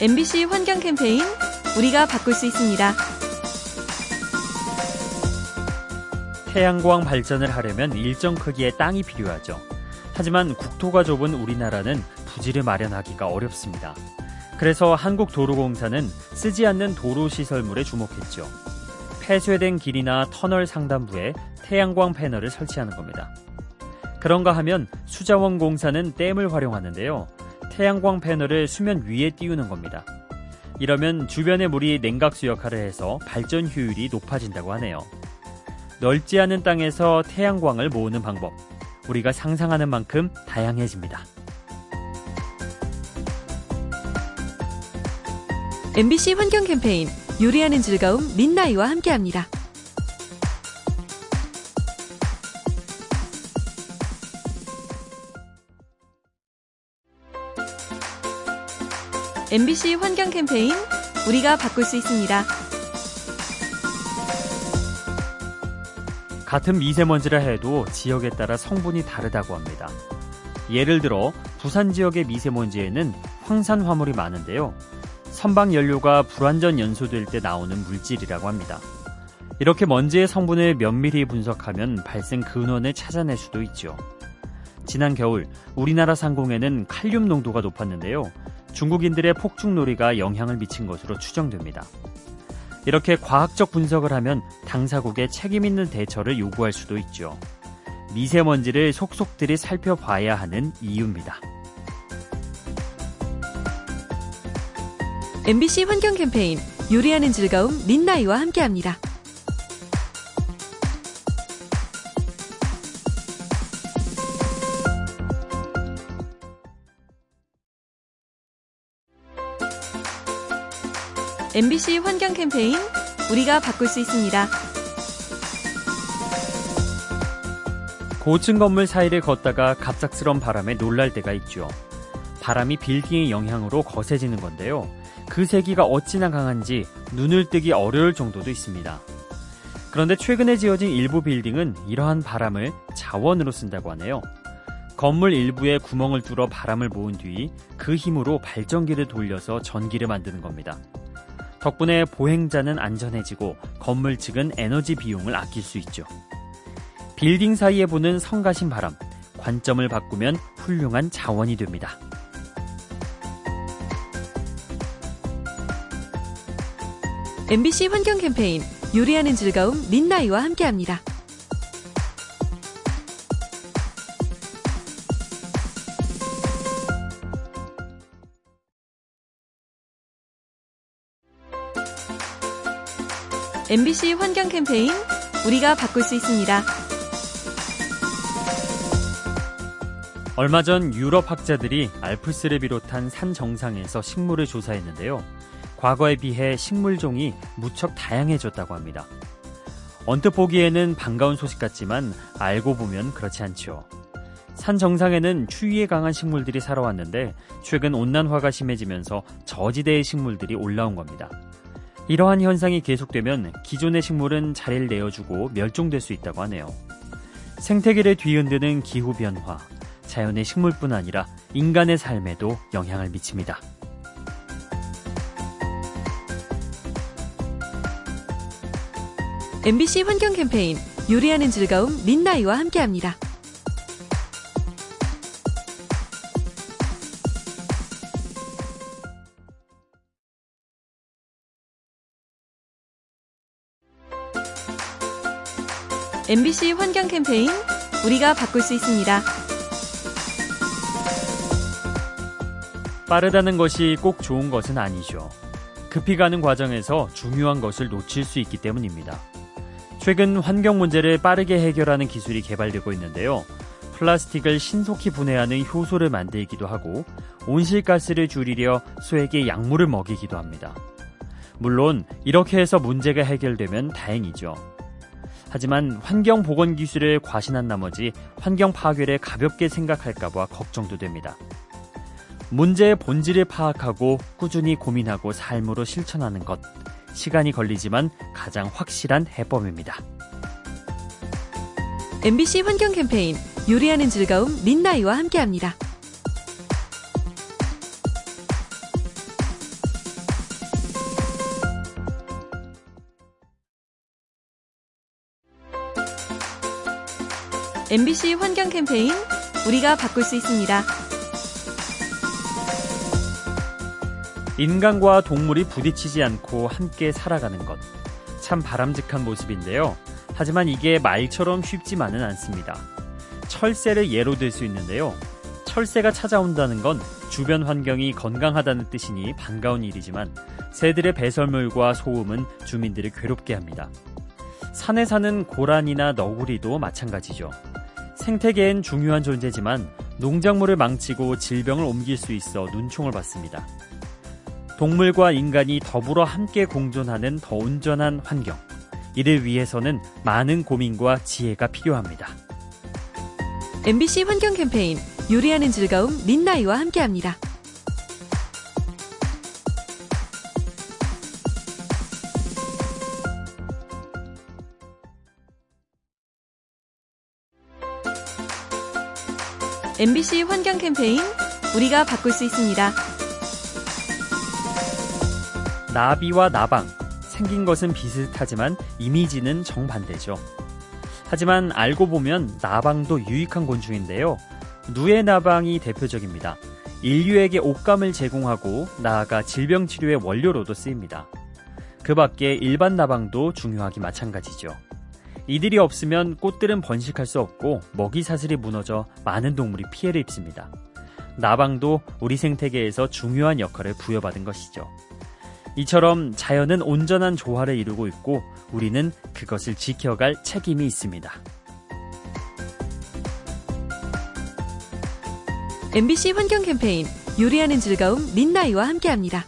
MBC 환경 캠페인 우리가 바꿀 수 있습니다. 태양광 발전을 하려면 일정 크기의 땅이 필요하죠. 하지만 국토가 좁은 우리나라는 부지를 마련하기가 어렵습니다. 그래서 한국도로공사는 쓰지 않는 도로 시설물에 주목했죠. 폐쇄된 길이나 터널 상단부에 태양광 패널을 설치하는 겁니다. 그런가 하면 수자원 공사는 댐을 활용하는데요. 태양광 패널을 수면 위에 띄우는 겁니다. 이러면 주변의 물이 냉각수 역할을 해서 발전 효율이 높아진다고 하네요. 넓지 않은 땅에서 태양광을 모으는 방법. 우리가 상상하는 만큼 다양해집니다. MBC 환경 캠페인 요리하는 즐거움 민나이와 함께합니다. MBC 환경 캠페인 우리가 바꿀 수 있습니다. 같은 미세먼지라 해도 지역에 따라 성분이 다르다고 합니다. 예를 들어 부산 지역의 미세먼지에는 황산 화물이 많은데요. 선박 연료가 불완전 연소될 때 나오는 물질이라고 합니다. 이렇게 먼지의 성분을 면밀히 분석하면 발생 근원을 찾아낼 수도 있죠. 지난 겨울 우리나라 상공에는 칼륨 농도가 높았는데요. 중국인들의 폭죽놀이가 영향을 미친 것으로 추정됩니다. 이렇게 과학적 분석을 하면 당사국에 책임 있는 대처를 요구할 수도 있죠. 미세먼지를 속속들이 살펴봐야 하는 이유입니다. MBC 환경 캠페인 요리하는 즐거움 민나이와 함께합니다. MBC 환경 캠페인 우리가 바꿀 수 있습니다. 고층 건물 사이를 걷다가 갑작스런 바람에 놀랄 때가 있죠. 바람이 빌딩의 영향으로 거세지는 건데요. 그 세기가 어찌나 강한지 눈을 뜨기 어려울 정도도 있습니다. 그런데 최근에 지어진 일부 빌딩은 이러한 바람을 자원으로 쓴다고 하네요. 건물 일부에 구멍을 뚫어 바람을 모은 뒤 그 힘으로 발전기를 돌려서 전기를 만드는 겁니다. 덕분에 보행자는 안전해지고 건물 측은 에너지 비용을 아낄 수 있죠. 빌딩 사이에 부는 성가신 바람, 관점을 바꾸면 훌륭한 자원이 됩니다. MBC 환경 캠페인 요리하는 즐거움 민나이와 함께합니다. MBC 환경 캠페인 우리가 바꿀 수 있습니다. 얼마 전 유럽 학자들이 알프스를 비롯한 산 정상에서 식물을 조사했는데요. 과거에 비해 식물종이 무척 다양해졌다고 합니다. 언뜻 보기에는 반가운 소식 같지만 알고 보면 그렇지 않죠. 산 정상에는 추위에 강한 식물들이 살아왔는데 최근 온난화가 심해지면서 저지대의 식물들이 올라온 겁니다. 이러한 현상이 계속되면 기존의 식물은 자리를 내어주고 멸종될 수 있다고 하네요. 생태계를 뒤흔드는 기후변화, 자연의 식물뿐 아니라 인간의 삶에도 영향을 미칩니다. MBC 환경 캠페인 요리하는 즐거움 민나이와 함께합니다. MBC 환경 캠페인 우리가 바꿀 수 있습니다. 빠르다는 것이 꼭 좋은 것은 아니죠. 급히 가는 과정에서 중요한 것을 놓칠 수 있기 때문입니다. 최근 환경 문제를 빠르게 해결하는 기술이 개발되고 있는데요. 플라스틱을 신속히 분해하는 효소를 만들기도 하고 온실가스를 줄이려 소에게 약물을 먹이기도 합니다. 물론 이렇게 해서 문제가 해결되면 다행이죠. 하지만 환경 보건 기술을 과신한 나머지 환경 파괴를 가볍게 생각할까봐 걱정도 됩니다. 문제의 본질을 파악하고 꾸준히 고민하고 삶으로 실천하는 것. 시간이 걸리지만 가장 확실한 해법입니다. MBC 환경 캠페인 요리하는 즐거움 민나이와 함께합니다. MBC 환경 캠페인 우리가 바꿀 수 있습니다. 인간과 동물이 부딪히지 않고 함께 살아가는 것. 참 바람직한 모습인데요. 하지만 이게 말처럼 쉽지만은 않습니다. 철새를 예로 들 수 있는데요. 철새가 찾아온다는 건 주변 환경이 건강하다는 뜻이니 반가운 일이지만 새들의 배설물과 소음은 주민들을 괴롭게 합니다. 산에 사는 고란이나 너구리도 마찬가지죠. 생태계엔 중요한 존재지만 농작물을 망치고 질병을 옮길 수 있어 눈총을 받습니다. 동물과 인간이 더불어 함께 공존하는 더 온전한 환경. 이를 위해서는 많은 고민과 지혜가 필요합니다. MBC 환경 캠페인 요리하는 즐거움 린나이와 함께합니다. MBC 환경 캠페인 우리가 바꿀 수 있습니다. 나비와 나방 생긴 것은 비슷하지만 이미지는 정반대죠. 하지만 알고 보면 나방도 유익한 곤충인데요. 누에 나방이 대표적입니다. 인류에게 옷감을 제공하고 나아가 질병 치료의 원료로도 쓰입니다. 그 밖에 일반 나방도 중요하기 마찬가지죠. 이들이 없으면 꽃들은 번식할 수 없고 먹이 사슬이 무너져 많은 동물이 피해를 입습니다. 나방도 우리 생태계에서 중요한 역할을 부여받은 것이죠. 이처럼 자연은 온전한 조화를 이루고 있고 우리는 그것을 지켜갈 책임이 있습니다. MBC 환경 캠페인 요리하는 즐거움 린나이와 함께합니다.